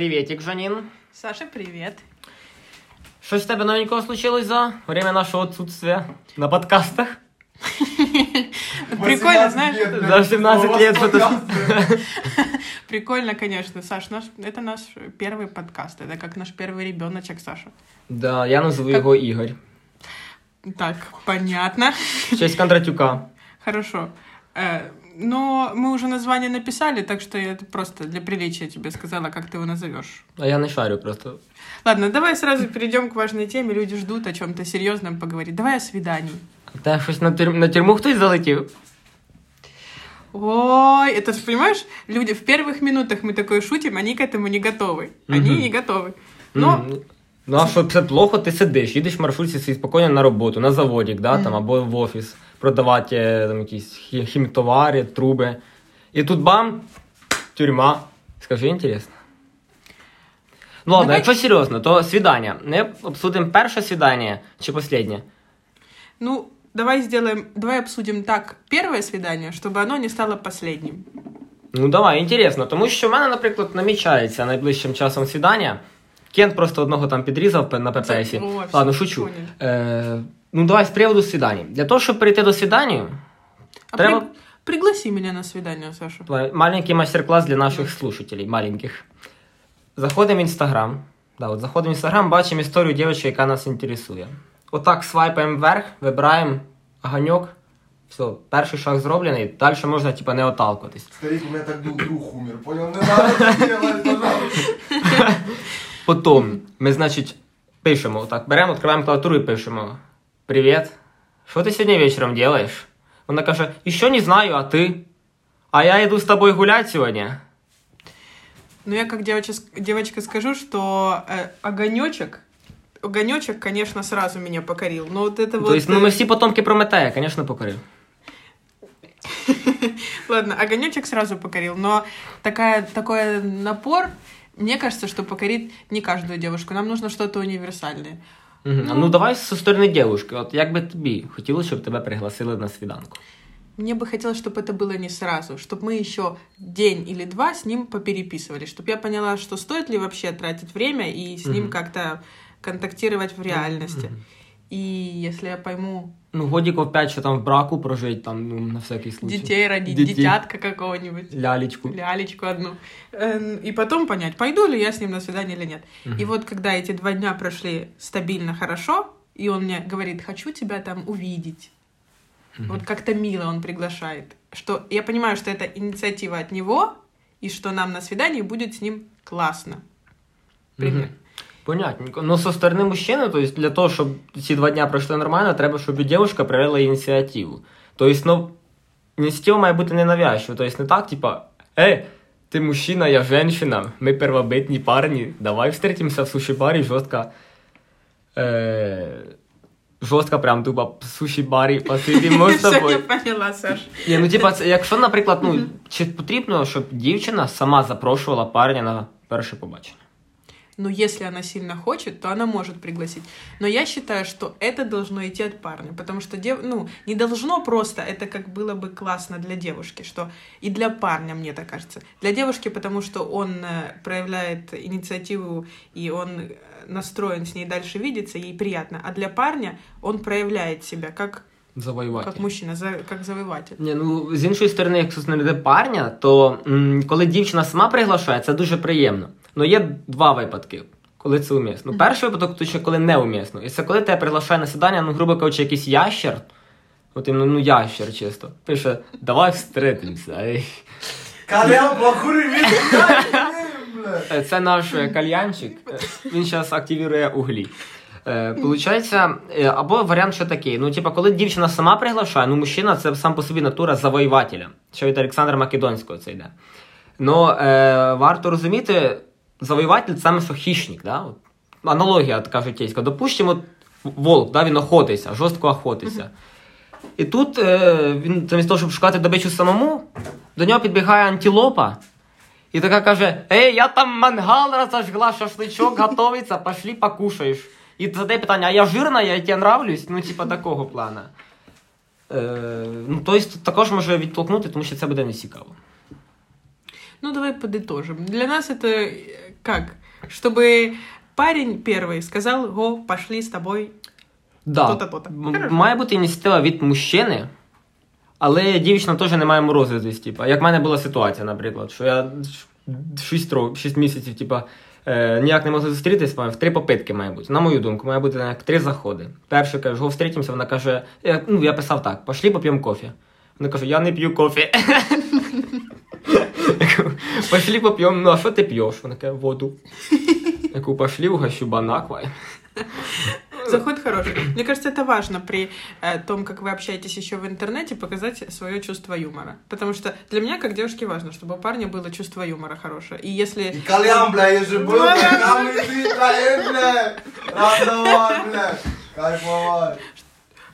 Привітик, Жанін. Саша, привет. Щось в тебе новенького случилось за время нашего отсутствия на подкастах? Прикольно, знаешь, За 17 лет что-то... прикольно, конечно, Саш, наш, это наш первый подкаст, это как наш первый ребеночек, Саша. Да, я назву Как- його Ігор. Так, понятно. В честь Кондратюка. Хорошо. Э, но мы уже название написали, так что я просто для приличия тебе сказала, как ты его назовешь. А я не шарю просто. Ладно, давай сразу перейдем к важной теме. Люди ждут о чем-то серьезном поговорить. Давай о свидании. Та щось на, тюрм... на тюрму хтось залетів? Ой, это ж, понимаешь, люди в первых минутах мы такое шутим, они к этому не готовы. Они не готовы. Но Ну а що це плохо, ти сидиш, їдеш в маршрутці свій спокійно на роботу, на заводик, да, там, Мгм. або в офіс, продавати е, там, якісь хі- хімтовари, труби. І тут бам, тюрма. Скажи, інтересно. Ну ладно, якщо серйозно, то свідання. Не обсудимо перше свідання чи останнє. Ну, давай сделаем, давай обсудим так первое свидание, чтобы оно не стало последним. Ну давай, інтересно, тому що в мене, наприклад, намічається найближчим часом свідання. Кент просто одного там підрізав на ППСі. Ладно, шучу. Е, ну давай з приводу свідання. Для того, щоб перейти до свідання, А Треба- при- пригласи меня на свидание, Саша. Маленький мастер-класс для наших слушателей, маленьких. Заходимо в Інстаграм. Да, от заходимо в Інстаграм, бачимо історію дівчинки, яка нас інтересує. Отак свайпаємо вверх, вибираємо ганьок. Все, перший шаг зроблений, далі можна типа не отталкуватись. Старик, у меня так друг, друг умер, понял? Не надо пожалуйста. Потім ми, значить, пишемо, отак, беремо, відкриваємо клавіатуру і пишемо: Привіт, що ти сьогодні вечором робиш? Вона каже: Еще не знаю, а ти? А я йду з тобою гуляти сьогодні. Ну, я как девочка, девочка скажу, что э, огонечек, огонечек, конечно, сразу меня покорил. Но вот это вот... Тобто, ну э, ми всі потомки Прометея, звісно, покорив. Ладно, огонечек сразу покорил, но такая, такой напор, мне кажется, что покорит не каждую девушку. Нам нужно что-то универсальное. Угу. Ну, Ну. давай зі сторони дівушки. От як би тобі хотілося, щоб тебе пригласили на свіданку? Мне бы хотелось, чтобы это было не сразу, чтобы мы еще день или два с ним попереписывали, чтобы я поняла, что стоит ли вообще тратить время и с ним Мгм. как-то контактировать в реальности. Мгм. И если я пойму Ну, годіків 5, що там в браку прожить, там, ну, на всякий случай. детей родить, Детей. детятка какого-нибудь, Лялечку. лялечку одну, эм, и потом понять, пойду ли я с ним на свидание или нет. Мгм. И вот когда эти два дня прошли стабильно хорошо, и он мне говорит, хочу тебя там увидеть, Мгм. вот как-то мило он приглашает, что я понимаю, что это инициатива от него, и что нам на свидании будет с ним классно. Пример. Мгм. Понятненько. Ну, со сторони мужчини, то есть для того, щоб ці два дня пройшли нормально, треба, щоб і дівчинка проявила ініціативу. Тобто, ну, ініціатива має бути не навязчива. Тобто не так, типа, ей, ти мужчина, я женщина, ми первобитні парні, давай встретимся в суші-барі жорстко. Е, жорстко прям тупо в суші-барі посидимо з тобою. я поняла, Саш. Ні, ну типа, це, якщо, наприклад, ну, чи потрібно, щоб дівчина сама запрошувала парня на перше побачення? Но если она сильно хочет, то она может пригласить. Но я считаю, что это должно идти от парня, потому что дев... ну, не должно просто, это как было бы классно для девушки, что и для парня, мне так кажется. Для девушки, потому что он э, проявляет инициативу, и он э, настроен с ней дальше видеться, ей приятно. А для парня он проявляет себя как, Завоювати. как мужчина, за- как завоеватель. Ні, ну з іншої сторони, якщо знайде парня, то м, коли дівчина сама приглашає, це дуже приємно. Ну є два випадки, коли це умісно. Перший випадок, то ще коли не умісно. І це коли тебе приглашає на свидання, ну, грубо кажучи, якийсь ящер. От іменно, ну ящер чисто. Пише, давай. Е, Це наш е, кальянчик. Він зараз активує углі. Е, Получається, е, або варіант ще такий. Ну, типа, коли дівчина сама приглашає, ну мужчина це сам по собі натура завоювателя. Що від Олександра Македонського це йде. Ну, е, варто розуміти, завоюватель це саме що хищник, да? От, аналогія така житейська. Допустимо, от волк, да, він охотиться, жорстко охотиться. І тут е, він замість того, щоб шукати добичу самому, до нього підбігає антилопа. І така каже: Ей, я там мангал розожгла, шашличок готовиться, пошли покушаєш. І задає питання, а я жирна, я тебе нравлюсь? Ну, типа такого плана. Е, ну, тобто, також може відтолкнути, тому що це буде не цікаво. Ну, давай подытожим. Для нас это э, Как? Чтобы парень первый сказал, го, пошли с тобой. Да. То-то, то-то. Хорошо. Має бути ініціатива від мужчини, але дівчина теж не має морозитись. Типа. Як в мене була ситуація, наприклад, що я 6, років, 6 місяців, типа, е, ніяк не можу зустрітись, в три попитки має бути. На мою думку, має бути як три заходи. Перше кажу, го встрітимося, вона каже, е, ну я писав так, пошли поп'ємо кофе. Вона каже, я не п'ю кофе. Пошли поп'ємо, ну а що ти п'єш? Вона каже, воду. Я кажу, пошли угощу банаква. Заход хороший. Мне кажется, это важно при э, том, как вы общаетесь еще в интернете, показать свое чувство юмора. Потому что для меня, как девушки, важно, чтобы у парня было чувство юмора хорошее. И если... И кальян, бля, я же был, пока мы ты, бля. Раздавай, бля. Кайфовать.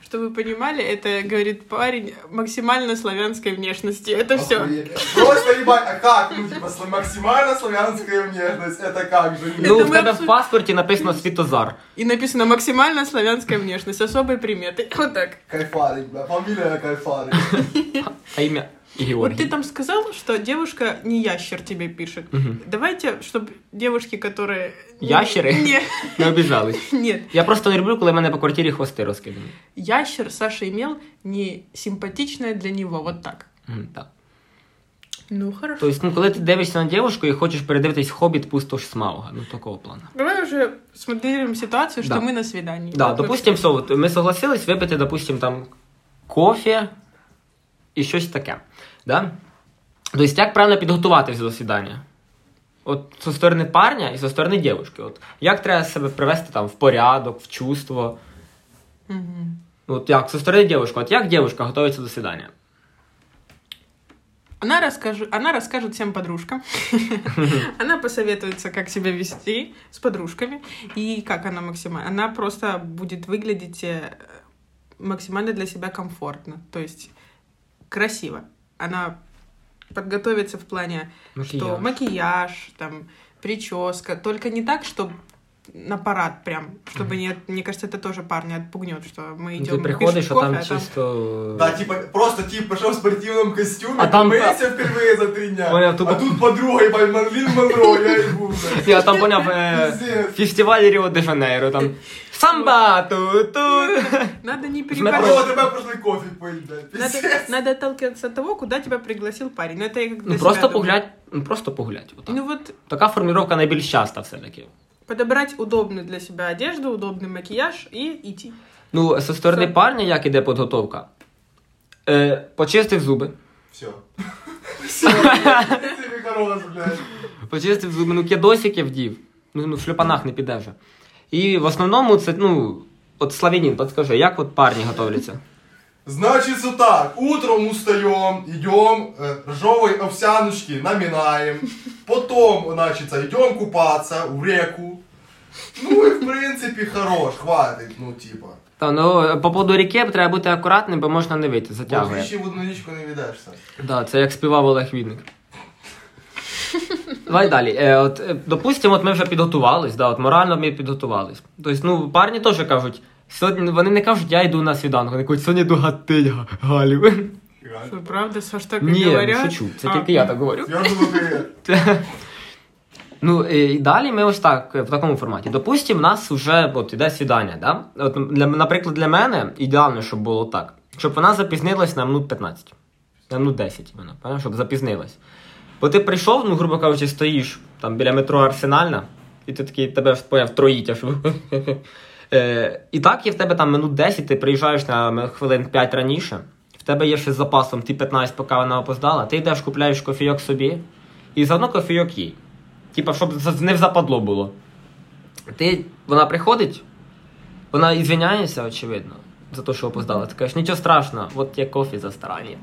Чтобы вы понимали, это, говорит парень, максимально славянской внешности. Это все. Просто ебать, а как? Ну, типа, максимально славянская внешность, это как же? Ну, Это тебе абсолютно- в паспорті написано Світозар. И написано максимально славянская внешность, особые приметы. Вот так. Кайфарик, бля, фамилия Кайфарик. А ім'я Вот ты Георгій. там сказал, что девушка не ящер тебе пишет. Мгм. Давайте, чтобы девушки, которые... Ящеры? Не, Не обіжались. нет. Я просто не люблю, коли в мене по квартирі хвости розкидані. Ящер Саша имел не симпатичное для него, вот так. Мгм, Так. Ну, хорошо. Тобто, ну, коли ти дивишся на дівчинку і хочеш передивитись хобіт пустош Смауга, ну такого плану. Давай уже смотрим ситуацию, что Да. мы на свидании. Да, Вот допустим, вообще. все, от ми согласились випити, допустим, там кофе і щось таке. Да? Тобто, як правильно підготуватися до свідання? От зі сторони парня і зі сторони дівчинки. От як треба себе привести там в порядок, в чувство. Мгм. От як зі сторони дівчинки, от як дівчинка готується до свідання? Она, расскажет, она расскажет всем подружкам. Она посоветуется, как себя вести с подружками. И как она максимально... Она просто будет выглядеть э, максимально для себя комфортно. То есть красиво. Она подготовится в плане, что макияж, там, прическа. Только не так, что на парад прям, чтобы не... Мне кажется, это тоже парня отпугнет, что мы Ну, идем Ти приходиш, а кофе, там а там чисто. Да, типа, просто тип пошел в спортивном костюме, А там- мылся впервые за три дня. Понял, тупо- А тут подруга, ебать, Марлин Монро, я ебу, бля. Я там поняв е, Пиздец. фестиваль Ріо де Жанейро, там самба тут. надо не Смотри. переборщить. Подруга, тебе пошли кофе пить, блядь. Надо, Пиздец. надо отталкиваться от того, куда тебя пригласил парень. Ну, это я как для Ну себя просто думаю. поглядь, ну просто поглядь. Отак. Ну вот, Така формулировка найбільш часта все-таки. подобрать удобную для себя одежду, удобный макияж и идти. Ну, зі сторони Все. парня, як іде підготовка? Е, почистив зуби. Все. Все, тебе хорош, блядь. Почистив зуби, ну кедосики вдів. Ну, ну в шлюпанах не піде вже. І в основному це, ну, от Славянин, подскажи, як от парні готовляться? Значит, вот так, утром устаем, идем э, ржовой овсяночки наминаем, потом, значит, идем купаться в реку. Ну и в принципе хорош, хватит, ну типа. Та, ну, по поводу ріки треба бути акуратним, бо можна не вийти, Вот затягує. еще в одну речку не видашься. Да, це як співав Олег Відник. Давай далі. Е, от, е, допустимо, от ми вже підготувались, да, от морально ми підготувались. Тобто, ну, парні теж кажуть, сьогодні вони не кажуть, я йду на свіданок, вони кажуть, сьогодні йду гатить Га- Галю. Что, правда, Саш, так и Ні, говорят? шучу, це А, тільки я так говорю. Я думаю, привет. Ну, і далі ми ось так, е, в такому форматі. Допустимо, в нас вже от, іде свідання, да? От, для, наприклад, для мене ідеально, щоб було так. Щоб вона запізнилась на минут 15. На минут 10 іменно, пам'ятаєш, щоб запізнилась. Бо ти прийшов, ну, грубо кажучи, стоїш там біля метро Арсенальна, і ти такий тебе ж поняв троїть аж. Е, і так є в тебе там минут 10, ти приїжджаєш на хвилин 5 раніше, в тебе є ще з запасом ті 15, поки вона опоздала, ти йдеш, купляєш кофійок собі, і заодно кофійок їй. Типа, щоб не западло було. Ти, вона приходить, вона ізвиняється, очевидно, за те, що опоздала. Ти кажеш, нічого страшного, от є кофі за старання.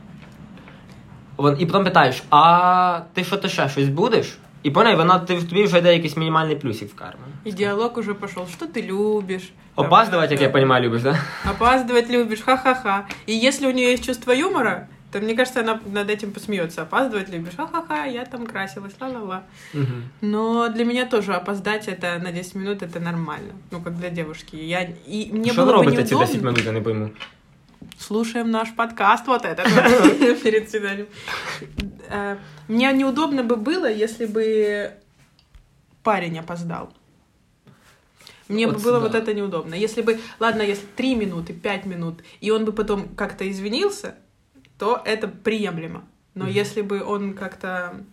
І потім питаєш, а ти що ти ще щось будеш? І поняй, вона ти, тобі вже йде якийсь мінімальний плюсик в карман. И диалог уже пошел. Что ты любишь? Там, Опаздувати, як да. я розумію, любиш, да? Опаздывать любишь, ха-ха-ха. И если у нее есть чувство юмора, то мне кажется, она над этим посмеется. Опаздывать любишь, ха-ха-ха, я там красилась, ла-ла-ла. Угу. Но для меня тоже опоздать это на 10 минут это нормально. Ну, как для девушки. Я, и мне Що ви было бы робите ці 10 неудобно. минут, я не пойму. Слушаем наш подкаст вот этот перед свиданием. Э, Мне неудобно бы было, если бы парень опоздал. Мне Вот бы было да. вот это неудобно. Если бы, ладно, если 3 минуты, 5 минут, и он бы потом как-то извинился, то это приемлемо. Но если бы он как-то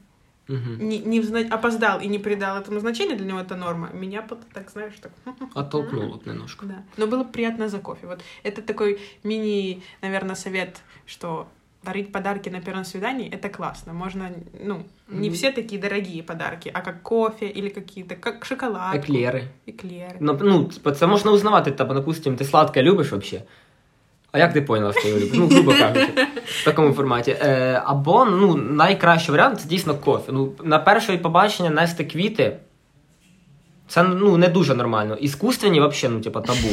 Мгм. не, не взна- опоздал и не придал этому значения, для него это норма, меня бы так, знаешь, так... Оттолкнуло б немножко. Да. Но было бы приятно за кофе. Вот это такой мини, наверное, совет, что дарить подарки на первом свидании это классно. Можно, ну, не все такие дорогие подарки, а как кофе или какие-то, как шоколад. Еклери. Эклеры. Ну, ну, типа, це можна узнавати, типа, допустим, ти сладке любиш вообще. А як ти поняла, що я люблю? Ну, грубо кажучи, в такому форматі. Е, або ну, найкращий варіант це дійсно кофе. Ну, на перше побачення нести квіти. Це ну, не дуже нормально. Іскусственні взагалі, ну, типа, табу.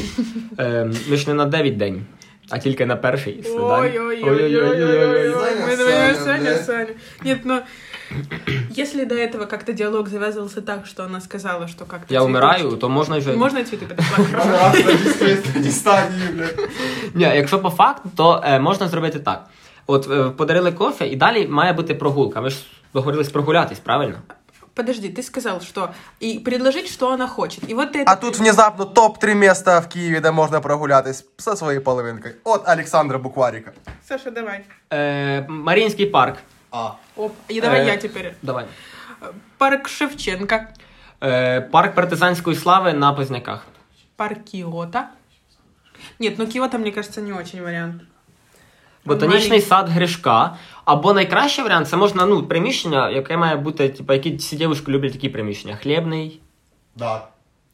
Е, ми ж не на 9 день, а тільки на перший свидання. Ой-ой-ой-ой-ой-ой. Саня, Саня, Саня, блядь. Саня. Нет, но если до этого как-то диалог завязывался так, что она сказала, что как-то... Я цветочки- умираю, то можна вже. Можно и цветы подошла? Хорошо. Раз на дискретной дистании, блядь. Ні, якщо по факту, то е, можна зробити так. От е, подарили кофе, і далі має бути прогулка. Ми ж договорились прогулятись, правильно? Подожди, ты сказал, что... И предложить, что она хочет. И вот ты... А тут внезапно топ-3 места в Києві, де можна прогулятись зі своєю половинкою. От Олександра Букваріка. Саша, давай. Е, Маріїнський парк. А. Оп. И давай Э, я теперь. Давай. Парк Шевченко. Е, парк партизанської слави на Позняках. Парк Киото. Нет, ну Киото, мне кажется, не очень вариант. Ботанічний сад Гришка. Або найкращий варіант це можна ну, приміщення, яке має бути, типу, які всі дівчатки люблять такі приміщення. Хлібний. Да.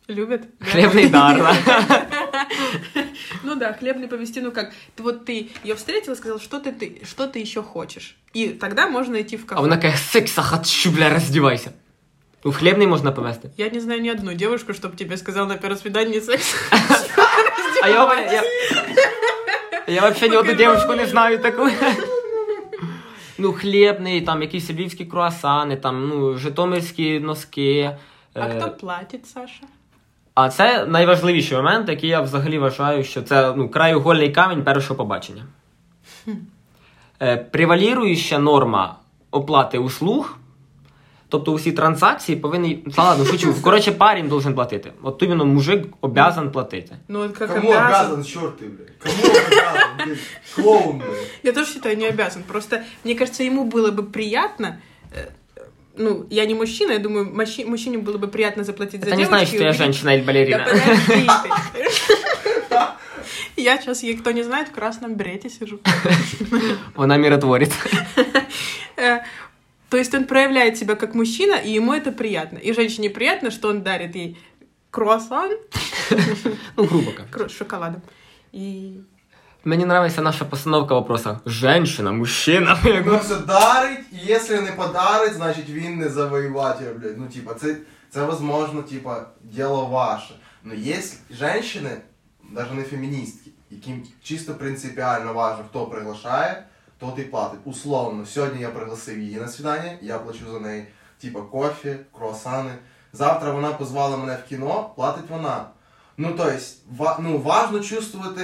Любит? Да. Хлібний дар. да. Ну да, хлебный повести, ну как, ты вот ты ее встретил и сказал, что ты, ты, что ты еще хочешь. И тогда можно идти в А кафе. вона каже, секса хочу, бля, роздівайся. У хлібний можна повести. Я не знаю ни одну девушку, чтобы тебе сказал на первом свидании секс. А я, я, я вообще ни одну Покажи девушку не мені. знаю таку. Ну, хлібний, там якісь львівські круасани, там, ну, житомирські носки. А е, кто платит, Саша? А це найважливіший момент, який я взагалі вважаю, що це ну, краєугольний камінь першого побачення. Е, преваліруюча норма оплати услуг, тобто усі транзакції повинні. Та ладно, шучу. Коротше, парень должен платити. От іменно мужик обязан платити. Ну вот как Кому обязан. обязан, черт ты, блядь? Кому обязан? Ты клоун, блядь. Я тоже считаю, не обязан. Просто, мне кажется, ему было бы приятно... Ну, я не мужчина, я думаю, мужчи- мужчине было бы приятно заплатить за Це не девочку. значить, и що я увидеть- женщина или Да балерина. подожди ты. Я сейчас, ей кто не знает, в красном берете сижу. Вона миротворить. Э, То есть он проявляет себя как мужчина, и ему это приятно. И женщине приятно, что он дарит ей круассан Ну, грубо с шоколадом. И Мені подобається наша постановка вопроса. Женщина, мужчина. Ну все дарить, і якщо не подарить, значить він не завоюватель, блядь. Ну, типа, це, це возможно, типа, діло ваше. Но є жінки, навіть не феміністки, яким чисто принципіально важно, хто приглашає, тот і платить. Условно, сьогодні я пригласив її на свидання, я плачу за неї, типа, кофе, круасани. Завтра вона позвала мене в кіно, платить вона. Ну, то есть, ва- ну, важно чувствовать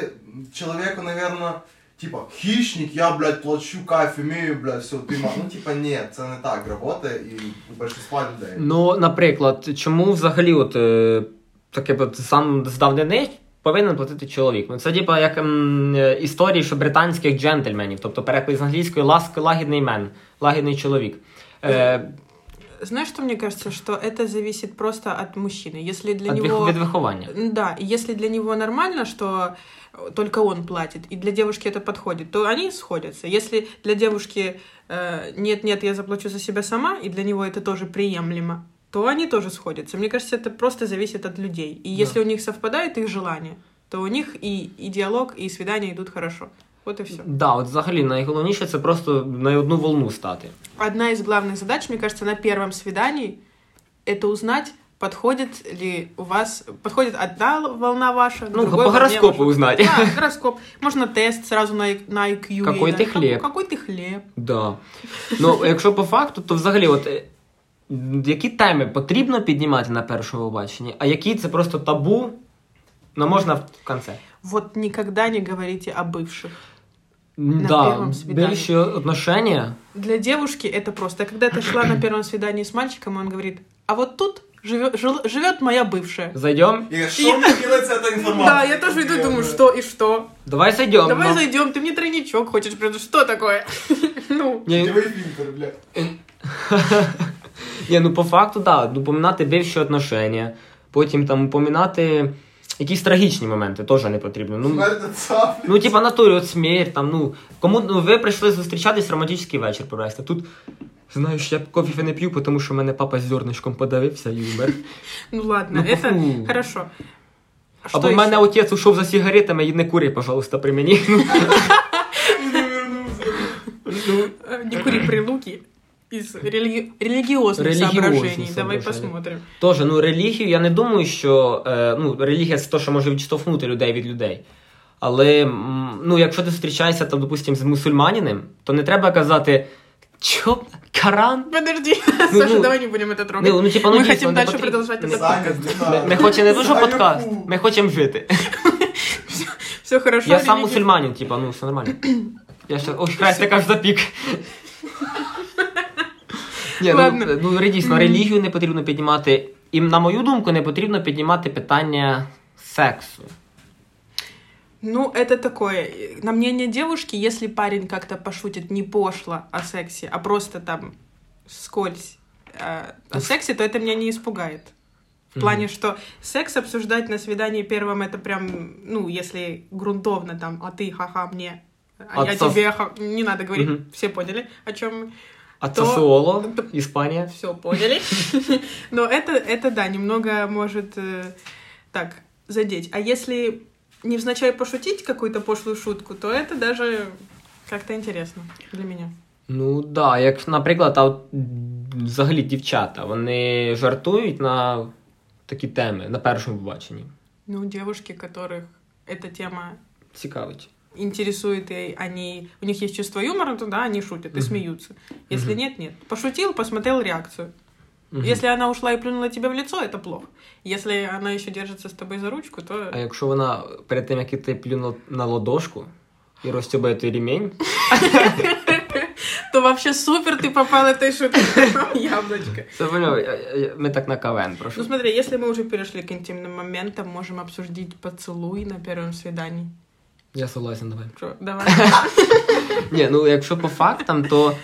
человеку, наверное, типа, хищник, я, блядь, плачу, кайф имею, блядь, все, ты Ну, типа, нет, це не так работает, і у большинства людей. Ну, наприклад, чому взагалі от е, таке сам з давнини повинен платити чоловік? Ну, це типа як м, е, історії, що британських джентльменів, тобто переклад з англійської ласк, лагідний мен, лагідний чоловік. Е, знаешь, что мне кажется? Что это зависит просто от мужчины. Если для від, него... виховання. Да, если для него нормально, что только он платит, и для девушки это подходит, то они сходятся. Если для девушки э, нет-нет, я заплачу за себя сама, и для него это тоже приемлемо, то они тоже сходятся. Мне кажется, это просто зависит от людей. И если у них совпадает их желание, то у них и, и диалог, и свидания идут хорошо. Вот и все. Да, от взагалі найголовніше це просто на одну волну стати. Одна из главных задач, мне кажется, на первом свидании, это узнать, подходит ли у вас, подходит одна волна ваша, Ну, другой по волне гороскопу ваша. узнать. Да, гороскоп. Можно тест сразу на, на IQ. Какой ей ты дать. хлеб. Какой ты хлеб. Да. Ну, якщо по факту, то взагалі, от е, які теми потрібно піднімати на першому побаченні, а які це просто табу, ну можна в кінці. Вот никогда не говорите о бывших. да, первом свидании. більші отношення. Для девушки это просто. Я когда-то шла на первом свидании с мальчиком, и он говорит, а вот тут живет, жил- живет моя бывшая. Зайдем? И что мне делать с этой информацией? Да, я тоже иду, думаю, что и что. Давай зайдем. Давай ну. зайдем, ты мне тройничок хочешь, придумать. что такое? Ну, Ні, Сетевой фильтр, бля. ні, ну по факту, так. Да, упоминати бивші отношення, потім там упоминати якісь трагічні моменти теж не потрібно. Ну, Смотри, это цапли. Ну, типа, натурі, от смерть, там, ну, кому ну, ви прийшли зустрічатись романтичний вечір провести. Тут, знаєш, я кофе не п'ю, тому що мене папа з зерничком подавився і умер. ну ладно, Ну, это фу. хорошо. Что Або в мене еще? отець ушов за сигаретами і не кури, пожалуйста, при мені. Ну, Не вернулся. Э, Не кури прилуки из религи- религиозных Религиозных соображений. Давай соображений. посмотрим. Тоже, ну, релігію, я не думаю, що е, ну, релігія це те, що може відштовхнути людей від людей. Але м, ну, якщо ти зустрічаєшся, там, допустим, з мусульманиним, то не треба казати, що, Коран? Подожди, Ну, Саша, ну, давай не будем это трогать. Ну, ну, типа, ну, Мы дійсно, хотим не дальше потрібно. продолжать этот Саня, подкаст. не Ми, надо. ми хочемо не то, що Саня, подкаст, фу. ми хочемо жити. Все хорошо. Я сам религия- мусульманин, типа, ну все нормально. Я ще. Ой, Хрест, яка ж запік. Ні, Ладно. ну, ну дійсно, релігію не потрібно піднімати. І на мою думку, не потрібно піднімати питання сексу. Ну, это такое. На мнение девушки, если парень как-то пошутит не пошло о сексе, а просто там скользь э, о сексе, то это меня не испугает. В плане, что секс обсуждать на свидании первом это прям, ну, если грунтовно там, а ты ха-ха мне, а я Отцов. тебе ха... не надо говорить, Мгм. все поняли, о чем мы. А То- Сосуоло, Іспанія. Все поняли. Но это, это да, немного может э, так задеть. А если невзначай пошутить какую-то пошлую шутку, то это даже как-то интересно для меня. Ну да, як, наприклад, а от, м, взагалі дівчата, вони жартують на такі теми на першому побаченні. Ну, девушки, которых эта тема Цікавить. интересует, и они, у них есть чувство юмора, то да, они шутят и смеются. Если нет, нет. Пошутил, посмотрел реакцию. Мгм. Если она ушла и плюнула тебе в лицо, это плохо. Если она еще держится с тобой за ручку, то... А якщо вона перед тим, як ти плюнув на ладошку і розтюбає той ремінь, то вообще супер ты попал этой шуткой. Яблочко. це поняв, я- я- ми так на КВН Ну прошу. смотри, если мы уже перешли к интимным моментам, можем обсудить поцелуй на первом свидании. Я согласен, давай. Что, давай. Ні, ну якщо по фактам, то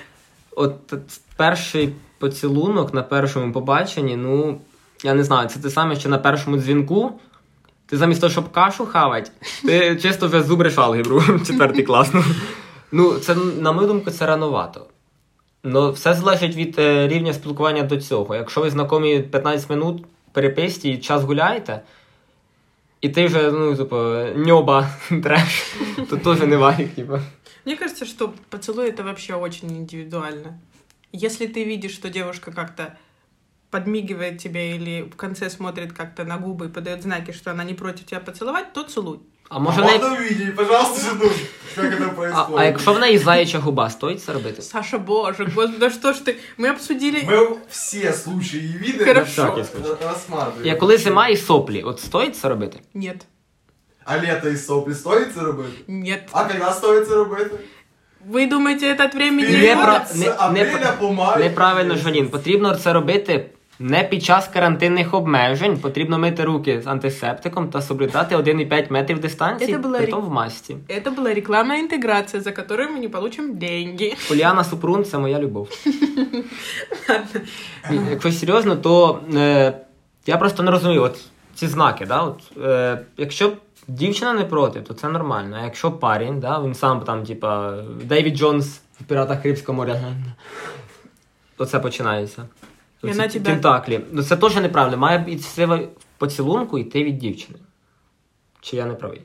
от перший поцілунок на першому побаченні, ну я не знаю, це те саме, що на першому дзвінку. Ти замість того, щоб кашу хавати, ти чисто вже зубриш алгебру четвертий клас. Ну, це, на мою думку, це рановато. Ну, все залежить від е, рівня спілкування до цього. Якщо ви знайомі 15 минут переписці і час гуляєте, і ти вже, ну, типу, ньоба треш, то теж не варік, типу. Мне кажется, что поцелуй это вообще очень индивидуально. Если ты видишь, что девушка как-то подмигивает тебе или в конце смотрит как-то на губы и подает знаки, что она не против тебя поцеловать, то целуй. А може а не... можно увидеть, пожалуйста, жену, как это А, происходит. а якщо в неї заяча губа, стоїть це робити? Саша, боже, господи, да что ж ты? Мы обсудили... Мы все случаи и виды Хорошо. на- Всякий случай. рассматриваем. Я коли зима і соплі, от стоїть це робити? Нет, А лето і соплі стоїть це робити? нет. А коли стоїть це робити? Вы думаете, это от времени Період Не про- года? з не- не апреля про- по май. Неправильно, Жанін. Потрібно це робити не під час карантинних обмежень. Потрібно мити руки з антисептиком та соблюдати 1,5 метрів дистанції, Це була притом рі- в масці. Это была рекламная интеграция, за которую мы не получим деньги. Поліана Супрун це моя любов. Ні, Якщо серйозно, то е, я просто не розумію, от ці знаки, да, от, е, якщо дівчина не проти, то це нормально. А якщо парень, да, він сам там, типа, Дейвід Джонс в Піратах Карибського моря, то це починається. І вона тебе- Тентаклі. Ну це теж неправильно. Має ініціатива в поцілунку йти від дівчини. Чи я не правий?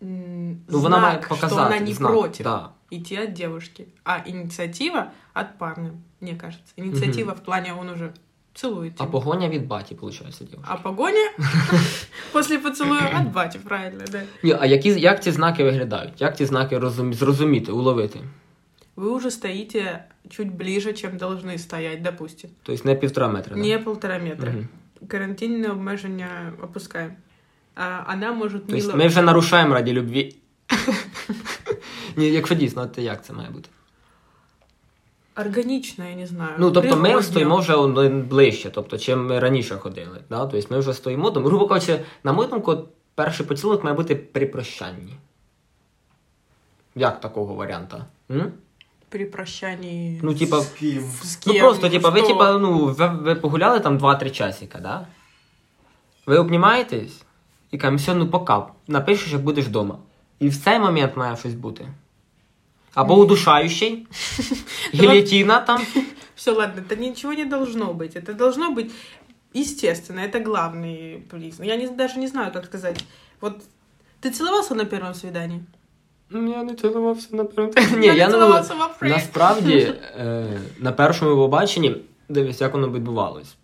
Ну, вона має показати. что она не знак, против Да. идти от девушки. А инициатива от парня, мне кажется. Инициатива в плане он уже целует А погоня від баті, виходить, дівчина. А погоня после поцелуя от бати, правильно, да. Ні, а які, як ці знаки виглядають? Як ці знаки розум, зрозуміти, уловити? Вы уже стоите чуть ближе, чем должны стоять, допустим. Тобто не півтора метра. да? Не полтора метра. Мгм. Карантинное обмеження опускаем. А она может Тобто мило... ми вже нарушаємо раді любві. Ні, якщо дійсно, то як це має бути? Органично, я не знаю. Ну, тобто ми стоїмо вже ближче, тобто, чим ми раніше ходили. Да? Тобто ми вже стоїмо. Тому, грубо кажучи, на мою думку, перший поцілунок має бути при прощанні. Як такого варіанта? М? При прощании Ну, типа, З ким? с ну кем, просто, типа, ви, что? типа, ну, ви, ви погуляли там 2-3 часика, да? Ви обнімаєтесь і кажемо, все, ну пока. Напишеш, як будеш вдома. І в цей момент має щось бути. Або удушаючий, гілітіна там. Все, ладно, это ничего не должно быть. Это должно быть естественно. Это главный признак. Я не, даже не знаю, как сказать. Вот ты целовался на первом свидании? Ну, Я не цілувався наперед. Я Ні, не я цілувався насправді е, на першому побаченні, дивись, як воно відбувалось.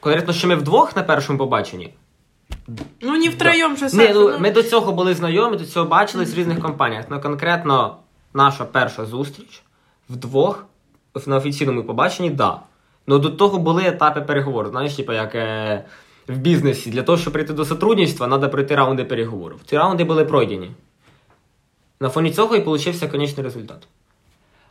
Конкретно, що ми вдвох на першому побаченні. Ну, не втроем же, Ні, ну, ну. ми до цього були знайомі, до цього бачились в різних компаніях. Ну, конкретно наша перша зустріч вдвох на офіційному побаченні, да. Ну до того були етапи переговору. Знаєш, типу, як е, в бізнесі, для того, щоб прийти до сотрудничества, треба пройти раунди переговорів. Ці раунди були пройдені. На фоні цього і получився конечний результат.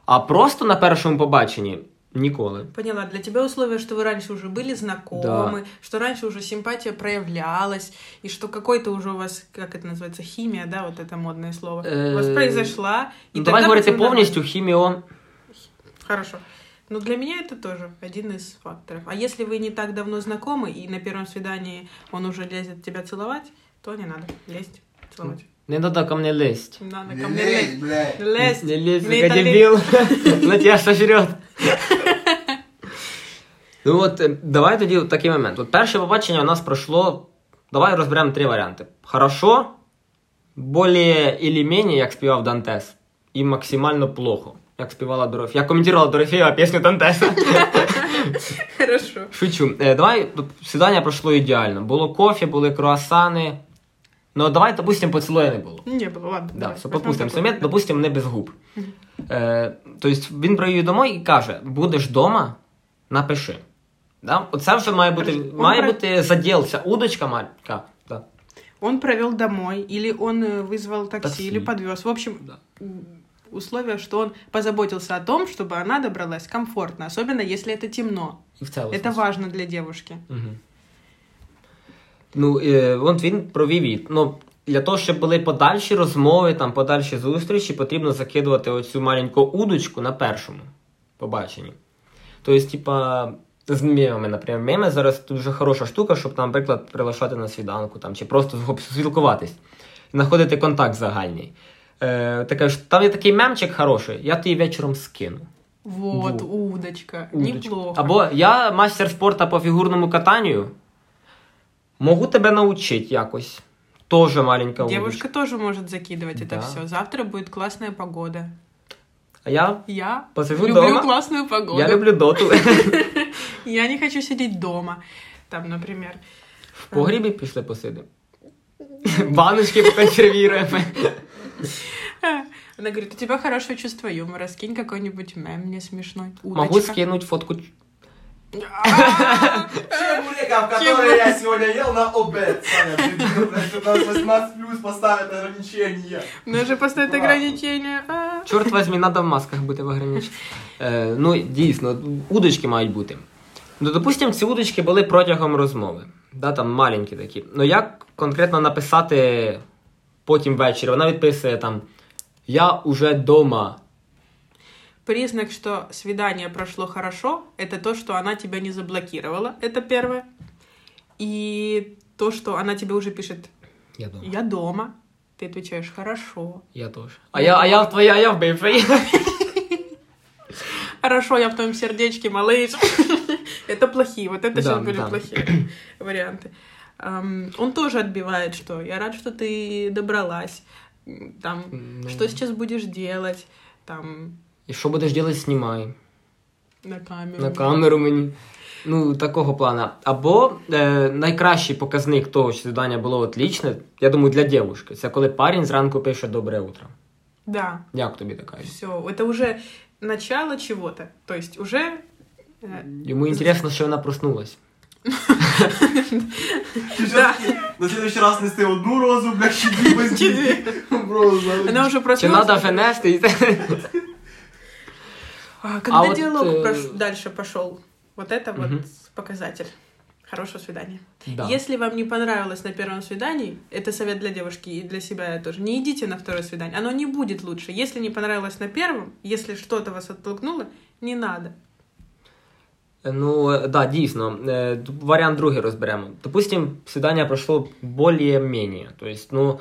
А просто на першому побаченні ніколи. Поняла, для тебя условие, что вы раньше уже были знакомы, что раньше уже симпатия проявлялась, и что какой-то уже у вас, как это называется, химия, да, вот это модное слово, у вас Э, произошла. И Ну, давай тогда говорити потом повністю хіміо. нормально. Хорошо. Но для меня это тоже один из факторов. А если вы не так давно знакомы, и на первом свидании он уже лезет тебя целовать, то не надо лезть, целовать. Не треба ко мне лезть. Надо Не ко мне лезть. блядь. Лезть. Не лезь, лень. дебил. На тебя сожрет. Ну от, е, давай тоді такий момент. От перше побачення у нас пройшло. Давай розберемо три варіанти. Хорошо, более или менее, як співав Дантес, і максимально плохо, як співала Дорофея. Я коментувала Дорофеєва пісню Дантеса. Хорошо. Шучу. Е, давай, свідання пройшло ідеально. Було кофе, були круасани. Ну, давай, допустим, поцілуя не було. Не было, ладно. Да, давай. все, Возьмем попустимо такой. момент, допустимо, не без губ. Е, тобто він привів домой і каже: будеш вдома, напиши. Да? Оце вже має бути, Хорошо. має Он про- бути заділ, ця удочка маленька. Да. Он провел домой, или он э, вызвал такси, Такси. или подвез. В общем, Да. м, условие, что он позаботился о том, чтобы она добралась комфортно, особенно если это темно. І в цілому. Это важно для девушки. Угу. Ну, е, от він провів її. Ну, для того, щоб були подальші розмови, там, подальші зустрічі, потрібно закидувати оцю маленьку удочку на першому побаченні. Тобто, типа, з мемами, наприклад, меми зараз дуже хороша штука, щоб, наприклад, приглашати на свіданку там, чи просто спілкуватись, знаходити контакт загальний. Е, ти кажеш, там є такий мемчик хороший, я тобі вечором скину. Вот, Во. удочка. Удочка. Неплохо. Або я мастер спорту по фігурному катанню. Можу тебе научити якось. Тоже маленька удочка. Девушка тоже может закидывать это все. Завтра будет классная погода. А я, Я Посижу люблю дома. классную погоду. я люблю доту. Я не хочу сидеть дома. Там, например. В погрібі пішли посидимо. Баночки поконсервіруємо. Она говорит, у тебя хорошее чувство юмора, скинь какой-нибудь мем мне смешной. Удочка. Могу скинуть фотку. Чебурека, в который я сегодня ел на обед. Саня, блядь, нас 18 плюс поставят ограничения. Нужно поставить Ладно. ограничения. Чорт возьмі, треба в масках бути в ограниченні. Е, ну, дійсно, удочки мають бути. Ну, допустимо, ці удочки були протягом розмови. Да, там маленькі такі. Ну як конкретно написати потім ввечері? Вона відписує там Я уже дома. Признак, что свидание прошло хорошо, это то, что она тебя не заблокировала. Это первое. И то, что она тебе уже пишет Я дома. «Я дома». Ты отвечаешь «Хорошо». Я теж. А я, а я в твоя, а я в бившій. Хорошо, я в твоем сердечке, малыш. Это плохие, вот это сейчас были плохие варианты. Он тоже отбивает, что я рад, что ты добралась. Там, Ну. что сейчас будешь делать? Там, І що будеш робити, знімай. на камеру. На камеру мені. Ну, такого плана. Або е, найкращий показник того, що свідання було отлічне, я думаю, для дівчинки, це коли парень зранку пише Добре утро. Да, Як тобі така? все. Это уже начало чего-то. То есть уже... э, Йому інтересно, що вона проснулась. Ты же Да. таки на следующий раз нести одну розу, блядь, чи дві без Чи Просто, Она уже Чи проснулась. треба вже нести? А когда вот, диалог э, прош- дальше пошел, вот это вот Мгм. показатель хорошего свидания. Да. Если вам не понравилось на первом свидании, это совет для девушки и для себя тоже, не идите на второе свидание, оно не будет лучше. Если не понравилось на первом, если что-то вас оттолкнуло, не надо. Ну, е, да, дійсно. Е, д- Варіант другий розберемо. Допустим, свидання пройшло більш-менее. Тобто, ну,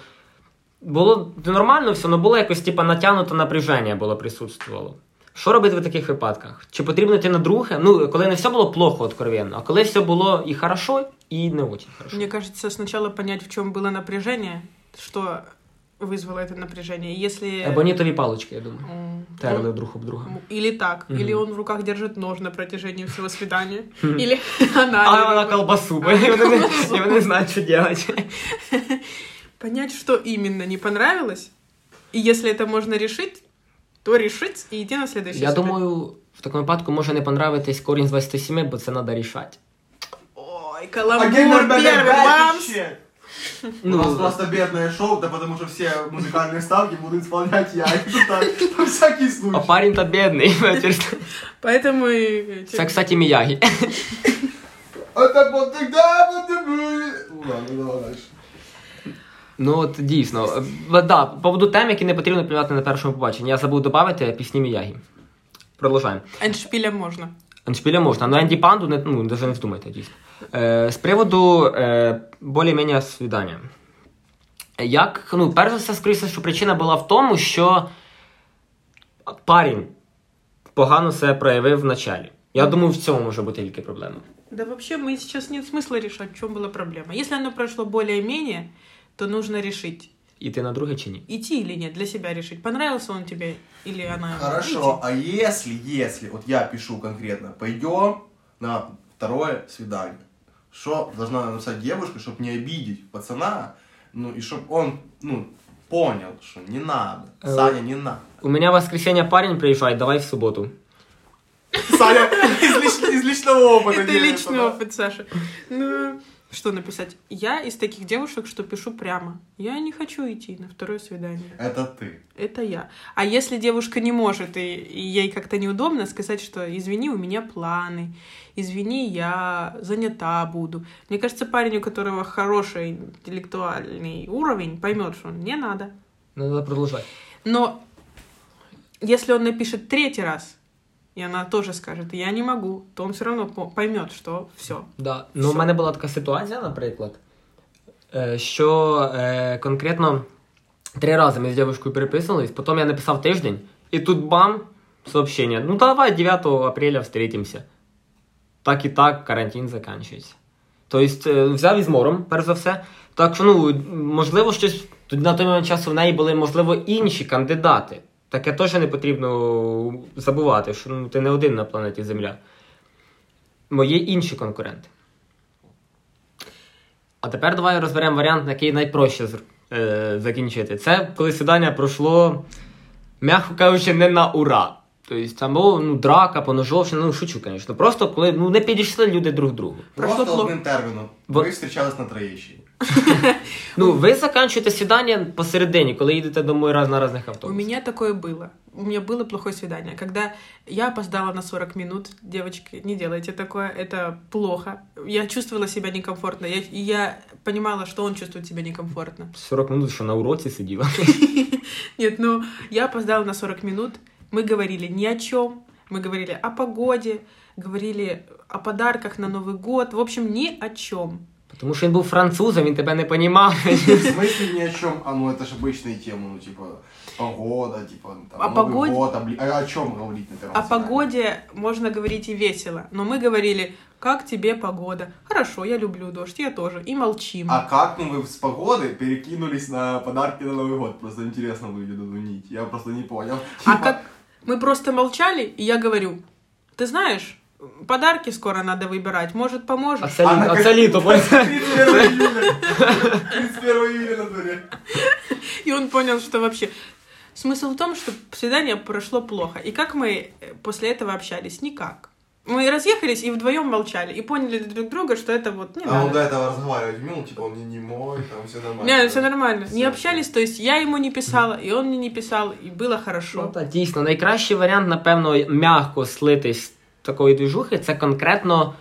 було нормально все, але було якось типа натягнуто напряження було присутствувало. Що робити в таких випадках? Чи потрібно йти на друге? Ну, коли не все було плохо, откровенно, а коли все було і хорошо, і не дуже хорошо. Мне кажется, сначала понять, в чем было напряжение, что вызвало это напряжение. И Если... Ебонітові палички, я думаю. м, Терли он- друг об друга. Или так, Мгм. или он в руках держит нож на протяжении всего свидания, или она. А или вона он. колбасу, бо і вони не- і вони не знають, що робити. Понять, что именно не понравилось, и если это можно решить, то решить и идти на следующий Я свидание. думаю, в такому випадку може не понравитись корінь з 27, бо це треба рішати. Ой, А каламбур геймер первый, бамс! У Ну, нас просто бедное шоу, да потому что все музыкальные ставки будут исполнять я. Это так, на всякий А случай. парень то бідний. Поэтому и... Це, кстати, Міягі. Это вот тогда вот мы. Ну ладно, давай дальше. Ну, от дійсно. Е, Да, по поводу тем, які не потрібно приймати на першому побаченні. Я забув додати пісні Міягі. Продовжаємо. Эндшпиля можно. Аншпіля можна, але Енді Панду не, ну, навіть не вдумайте, дійсно. Е, з приводу е, більш-менш свідання. Як, ну, перш за все, скоріше, що причина була в тому, що парень погано себе проявив в началі. Я думаю, в цьому може бути тільки проблема. Да вообще мы сейчас нет смысла решать, в чем была проблема. Если оно прошло более-менее, то нужно решить, Іти на друге чи ні? идти или нет, для себя решить, понравился он тебе или она... Хорошо, а если, если, вот я пишу конкретно, пойдем на второе свидание, что должна написать девушка, чтобы не обидеть пацана, ну и чтобы он, ну, понял, что не надо, Э, Саня, не надо. У мене в воскресенье парень приїжджає, давай в суботу. Саня из, лич- из личного опыта Это делится, личный да? опыт, Саша. Ну, что написать? Я из таких девушек, что пишу прямо. Я не хочу идти на второе свидание. Это ты. Это я. А если девушка не может, и, и ей как-то неудобно сказать, что извини, у меня планы, извини, я занята буду. Мне кажется, парень, у которого хороший интеллектуальный уровень, поймет, что не надо. Надо продовжувати. Но если он напишет третий раз, и она тоже скажет, я не могу, то он все равно по- поймет, что все. Да. Ну, в мене була така ситуація, наприклад, що конкретно три рази ми з дівчинкою переписувались, потім я написав тиждень, і тут бам, сообщення. Ну давай 9 апреля встретимся. Так і так, карантин закінчується. Тобто, е, взяв із мором, перш за все. Так що, ну, можливо, щось на той момент часу в неї були, можливо, інші кандидати. Таке теж не потрібно забувати, що ну, ти не один на планеті Земля. Бо є інші конкуренти. А тепер давай розберемо варіант, який найпроще е, закінчити. Це коли свидання пройшло, м'яко кажучи, не на ура. Тобто там було ну, драка, поножовщина, ну шучу, звісно. Просто коли ну, не підійшли люди друг другу. Прошло Просто одним терміном. Вот. Ви встречались на Троєщині. Ну, ви закінчуєте свидання посередині, коли їдете домой раз на різних У автобусах. меня такое было. У меня было плохое свидание. Когда я опоздала на 40 минут, девочки, не делайте такое, это плохо. Я чувствовала себя некомфортно. Я, и я понимала, что он чувствует себя некомфортно. 40 минут, що на уроці сиділа. Нет, ну, я опоздала на 40 минут. Мы говорили ни о чем. Мы говорили о погоде, говорили о подарках на Новый год. В общем, ни о чем. Тому що він був французом, він тебе не понімав. В смысле ни о чем? А ну это же обычные темы, ну типа погода, типа там, О Новый погоде? год, обли- А о чем говорить на первом О свидании? погоде можно говорить и весело. Но мы говорили, как тебе погода? Хорошо, я люблю дождь, я тоже. И молчим. А как ну вы с погоды перекинулись на подарки на Новый год? Просто интересно выглядит эту нить. Я просто не понял. А Типа, как мы просто молчали, и я говорю, ты знаешь, подарки скоро надо выбирать, может, А поможешь? це, А лі- на а как- це літо. 31 июля. 31 июля на дворе. И он понял, что вообще... Смысл в том, что свидание прошло плохо. И как мы э, после этого общались? Никак. Мы разъехались и вдвоем молчали, и поняли друг друга, что это вот не А он надо. до этого разговаривать умел, типа он не немой, там все нормально. Не, все нормально. Не Всё. общались, то есть я ему не писала, и он мне не писал, и было хорошо. Ну, та, дійсно, найкращий варіант, напевно, м'яко слитись з такої движухи, це конкретно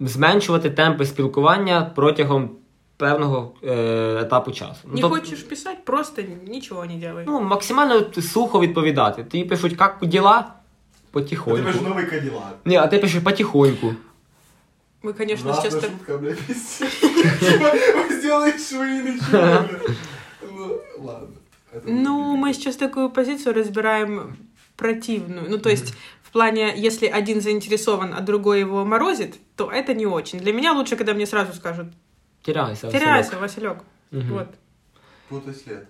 зменшувати темпи спілкування протягом певного е, етапу часу. Ну, Не тоб- хочешь писать, просто ничего не делай. Ну, максимально сухо відповідати. Ті пишуть, як діла? А ты Потихоньку. пишешь новый Кадиллак. Ні, а ти пишеш потихоньку. Мы, конечно, Ужасная сейчас так... шутка, блядь, пиздец. Типа, вы сделаете швы, ничего, блядь. Ну, ладно. Это Ну, будет. мы сейчас такую позицию разбираем противную. Ну, то есть, в плане, если один заинтересован, а другой его морозит, то это не очень. Для меня лучше, когда мне сразу скажут, Тіряйся. теряйся, Василек. Мгм. Вот. Путай след.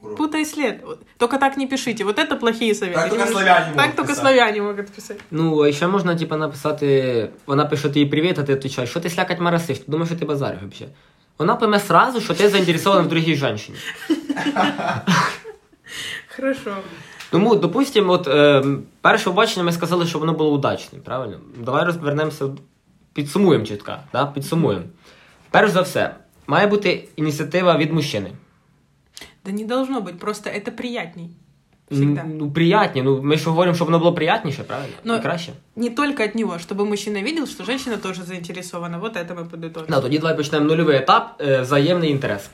Урок. Путай след. Вот. Только так не пишите. Вот это плохие советы. Так только Не- славяне Так могут только писать. славяне могут писать. Ну, а ще можна, типу, написати, вона пише тобі привіт, а ти відповідаєш, що ти слякать марасиш, ти думаєш, що ти базариш взагалі. Вона пойме сразу, що ти заінтересований в другій жінці. Хорошо. Тому, допустимо, от е, перше побачення ми сказали, що воно було удачним, правильно? Давай розвернемося, підсумуємо чітко, да? підсумуємо. Перш за все, має бути ініціатива від мужчини. Да не должно быть, просто это приятней. Всегда. М, Ну, приятні. Ну, ми ж говоримо, щоб воно було приятніше, правильно? Ну, І краще. Не только от него, чтобы мужчина видел, что женщина тоже заинтересована. Вот это мы подытожим. Ну, тоді давай почнемо нульовий етап е, взаємний інтерес.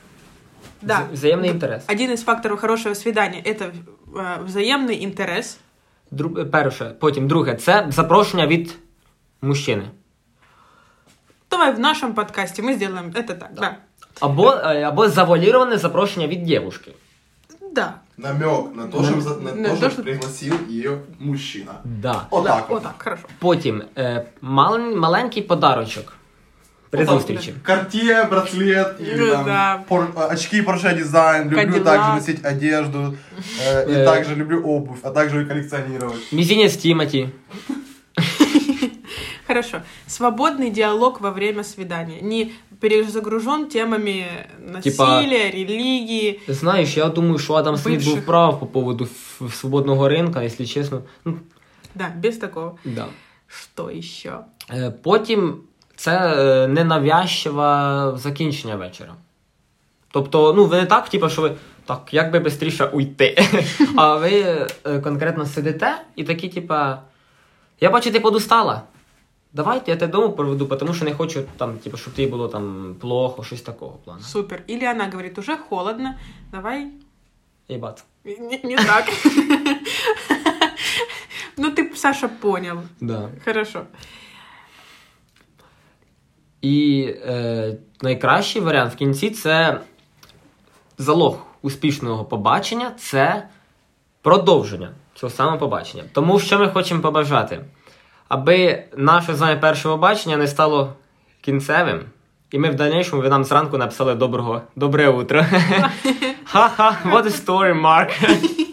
Да. З- взаємний інтерес. Один из факторов хорошего свидания – это э, взаимный интерес. Дру... е, Перше, потім друге, це запрошення від мужчини. Давай в нашем подкасте мы сделаем это так. Да. Або, е, або завуаліроване запрошення від дівушки. Да. Намек на то, что, за- на На то, то, что что- пригласил ее мужчина. Да. Вот да. так Вот вот. так, хорошо. Потім е, мал... маленький подарочок при Вот так. зустрічі. Картье, браслет, или Ну там да. пор- а, очки Porsche Design. Люблю Кадиллак. также носить одежду. э, Э. и также люблю обувь, а также и коллекционировать. Мізінець Тімоті. Хорошо. Свободный диалог во время свидания. Не перезагружен темами Типа- насилия, религии. Знаєш, я думаю, що Адам Сміт був Бивших. прав по поводу ф- свободного ринка, якщо чесно. Ну, Да, без такого. да. Что еще? Е, Потім це е, ненавязчиве закінчення вечора. Тобто, ну, ви не так, типу, що ви так, як би швидше уйти. А ви е, конкретно сидите і такі, типа, я бачу, ти подустала. Давайте я тебе дому проведу, тому що не хочу, там, типу, щоб тобі було там плохо, щось такого плану. Супер. Или она говорит, уже холодно, давай Єбать. Не, не так. Ну, ты, Саша, понял. Да. Хорошо. І е, найкращий варіант в кінці це залог успішного побачення це продовження цього самого побачення. Тому що ми хочемо побажати, аби наше з вами перше побачення не стало кінцевим, і ми в дальнішому ви нам зранку написали доброго добре утро. Ха-ха, what a story, Mark.